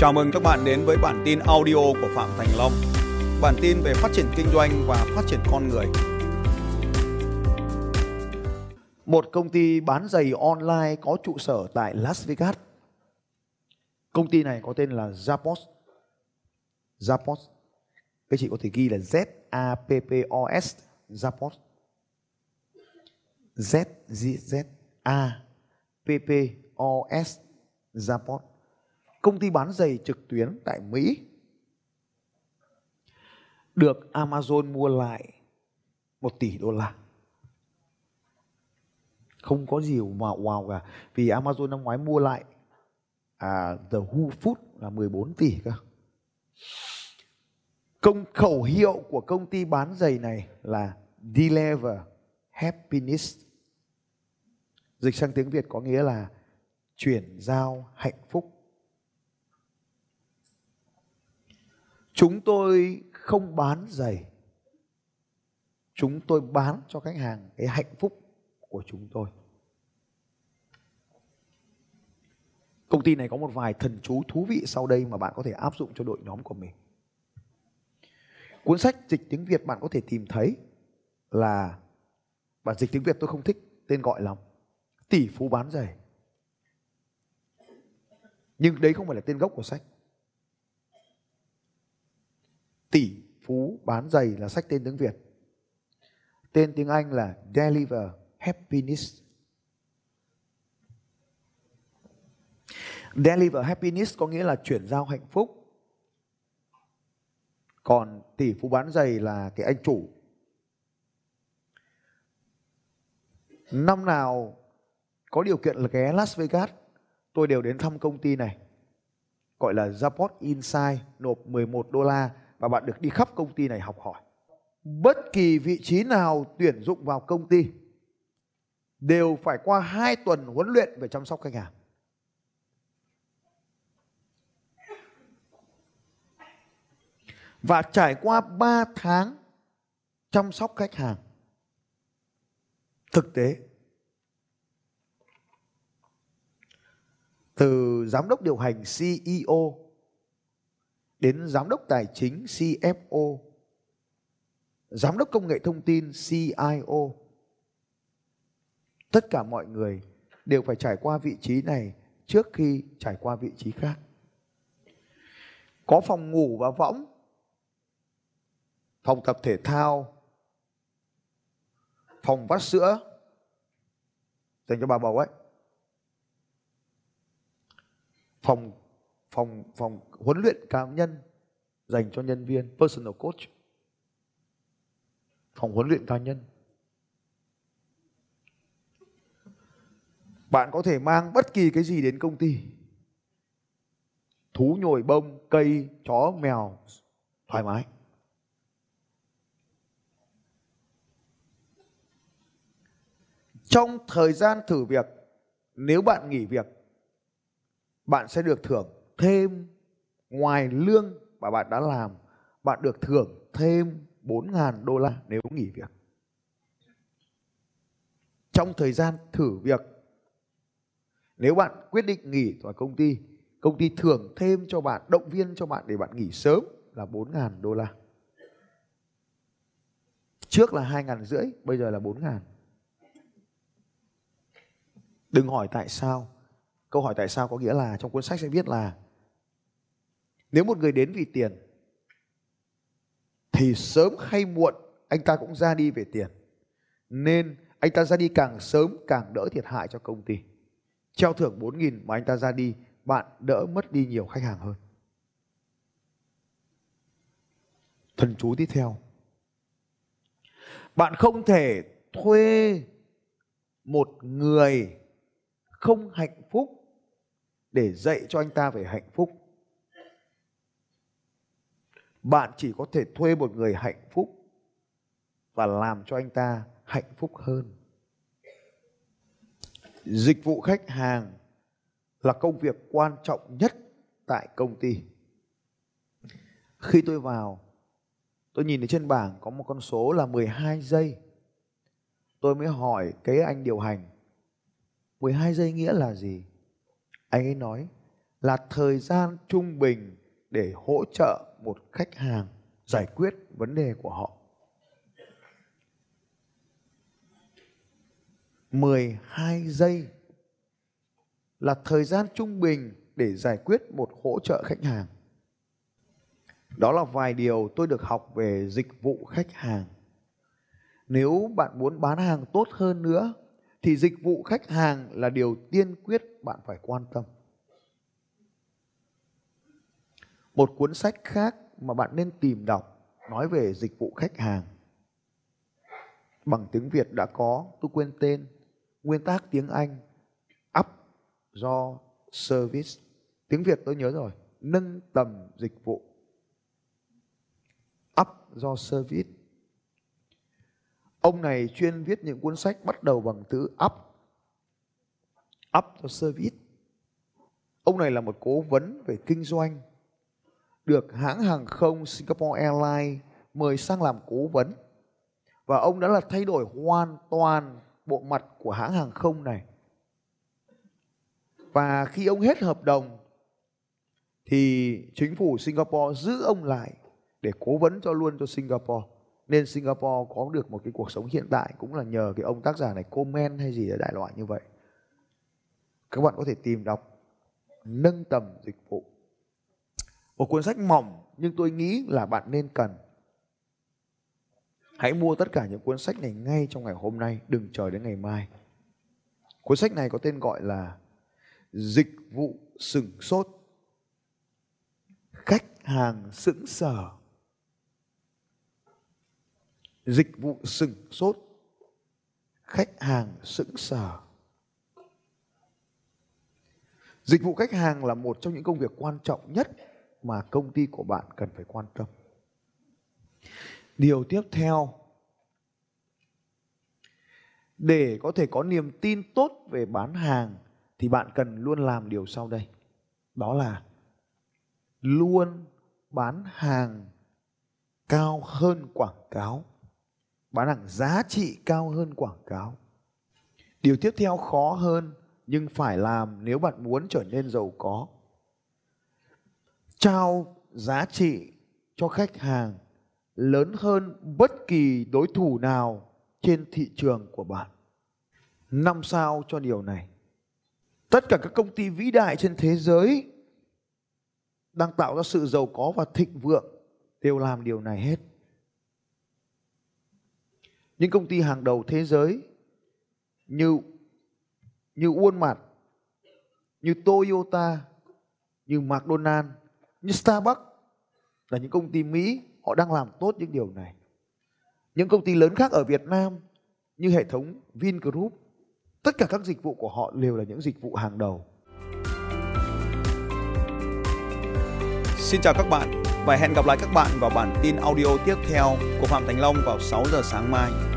Chào mừng các bạn đến với bản tin audio của Phạm Thành Long. Bản tin về phát triển kinh doanh và phát triển con người. Một công ty bán giày online có trụ sở tại Las Vegas. Công ty này có tên là Zappos. Zappos. Các chị có thể ghi là Z A P P O S, Zappos. Z Z Z, A P P O S, Zappos. Công ty bán giày trực tuyến tại Mỹ được Amazon mua lại 1 tỷ đô la. Không có gì mà wow cả. Vì Amazon năm ngoái mua lại à, The Who Food là 14 tỷ cơ. Công khẩu hiệu của công ty bán giày này là Deliver Happiness. Dịch sang tiếng Việt có nghĩa là chuyển giao hạnh phúc. Chúng tôi không bán giày. Chúng tôi bán cho khách hàng cái hạnh phúc của chúng tôi. Công ty này có một vài thần chú thú vị sau đây mà bạn có thể áp dụng cho đội nhóm của mình. Cuốn sách dịch tiếng Việt bạn có thể tìm thấy là, bản dịch tiếng Việt tôi không thích, tên gọi lắm. Tỷ phú bán giày. Nhưng đấy không phải là tên gốc của sách. Tỷ phú bán giày là sách tên tiếng Việt. Tên tiếng Anh là Deliver Happiness. Deliver Happiness có nghĩa là chuyển giao hạnh phúc. Còn tỷ phú bán giày là cái anh chủ. Năm nào có điều kiện là ghé Las Vegas, tôi đều đến thăm công ty này. Gọi là Zapot Insight, nộp 11 đô la và bạn được đi khắp công ty này học hỏi. Bất kỳ vị trí nào tuyển dụng vào công ty đều phải qua 2 tuần huấn luyện về chăm sóc khách hàng. Và trải qua 3 tháng chăm sóc khách hàng. Thực tế, từ giám đốc điều hành CEO đến giám đốc tài chính CFO, giám đốc công nghệ thông tin CIO. Tất cả mọi người đều phải trải qua vị trí này trước khi trải qua vị trí khác. Có phòng ngủ và võng, phòng tập thể thao, phòng vắt sữa dành cho bà bầu ấy. Phòng phòng phòng huấn luyện cá nhân dành cho nhân viên, personal coach. Phòng huấn luyện cá nhân. Bạn có thể mang bất kỳ cái gì đến công ty. Thú nhồi bông, cây, chó, mèo, thoải mái. Trong thời gian thử việc, nếu bạn nghỉ việc, bạn sẽ được thưởng thêm ngoài lương mà bạn đã làm, bạn được thưởng thêm 4.000 đô la nếu nghỉ việc. Trong thời gian thử việc, nếu bạn quyết định nghỉ khỏi công ty, công ty thưởng thêm cho bạn, động viên cho bạn để bạn nghỉ sớm là 4.000 đô la. Trước là 2.000 rưỡi, bây giờ là 4.000. Đừng hỏi tại sao. Câu hỏi tại sao có nghĩa là trong cuốn sách sẽ viết là nếu một người đến vì tiền thì sớm hay muộn anh ta cũng ra đi về tiền. Nên anh ta ra đi càng sớm càng đỡ thiệt hại cho công ty. Treo thưởng 4.000 mà anh ta ra đi, bạn đỡ mất đi nhiều khách hàng hơn. Thần chú tiếp theo. Bạn không thể thuê một người không hạnh phúc để dạy cho anh ta về hạnh phúc bạn chỉ có thể thuê một người hạnh phúc và làm cho anh ta hạnh phúc hơn. Dịch vụ khách hàng là công việc quan trọng nhất tại công ty. Khi tôi vào, tôi nhìn thấy trên bảng có một con số là 12 giây. Tôi mới hỏi cái anh điều hành 12 giây nghĩa là gì? Anh ấy nói là thời gian trung bình để hỗ trợ một khách hàng giải quyết vấn đề của họ. 12 giây là thời gian trung bình để giải quyết một hỗ trợ khách hàng. Đó là vài điều tôi được học về dịch vụ khách hàng. Nếu bạn muốn bán hàng tốt hơn nữa, thì dịch vụ khách hàng là điều tiên quyết bạn phải quan tâm. Một cuốn sách khác mà bạn nên tìm đọc nói về dịch vụ khách hàng. Bằng tiếng Việt đã có, tôi quên tên, nguyên tác tiếng Anh up do service. Tiếng Việt tôi nhớ rồi, nâng tầm dịch vụ. Up do service. Ông này chuyên viết những cuốn sách bắt đầu bằng từ up. Up do service. Ông này là một cố vấn về kinh doanh được hãng hàng không Singapore Airlines mời sang làm cố vấn. Và ông đã là thay đổi hoàn toàn bộ mặt của hãng hàng không này. Và khi ông hết hợp đồng, thì chính phủ Singapore giữ ông lại để cố vấn cho luôn cho Singapore. Nên Singapore có được một cái cuộc sống hiện tại cũng là nhờ cái ông tác giả này comment hay gì ở đại loại như vậy. Các bạn có thể tìm đọc nâng tầm dịch vụ một cuốn sách mỏng nhưng tôi nghĩ là bạn nên cần. Hãy mua tất cả những cuốn sách này ngay trong ngày hôm nay, đừng chờ đến ngày mai. Cuốn sách này có tên gọi là Dịch vụ sừng sốt. Khách hàng sững sờ. Dịch vụ sừng sốt. Khách hàng sững sờ. Dịch vụ khách hàng là một trong những công việc quan trọng nhất mà công ty của bạn cần phải quan tâm. Điều tiếp theo, để có thể có niềm tin tốt về bán hàng thì bạn cần luôn làm điều sau đây. Đó là luôn bán hàng cao hơn quảng cáo. Bán hàng giá trị cao hơn quảng cáo. Điều tiếp theo khó hơn, nhưng phải làm nếu bạn muốn trở nên giàu có trao giá trị cho khách hàng lớn hơn bất kỳ đối thủ nào trên thị trường của bạn. Năm sao cho điều này. Tất cả các công ty vĩ đại trên thế giới đang tạo ra sự giàu có và thịnh vượng đều làm điều này hết. Những công ty hàng đầu thế giới như như Walmart, như Toyota, như McDonald's như Starbucks là những công ty Mỹ họ đang làm tốt những điều này. Những công ty lớn khác ở Việt Nam như hệ thống Vingroup, tất cả các dịch vụ của họ đều là những dịch vụ hàng đầu. Xin chào các bạn và hẹn gặp lại các bạn vào bản tin audio tiếp theo của Phạm Thành Long vào 6 giờ sáng mai.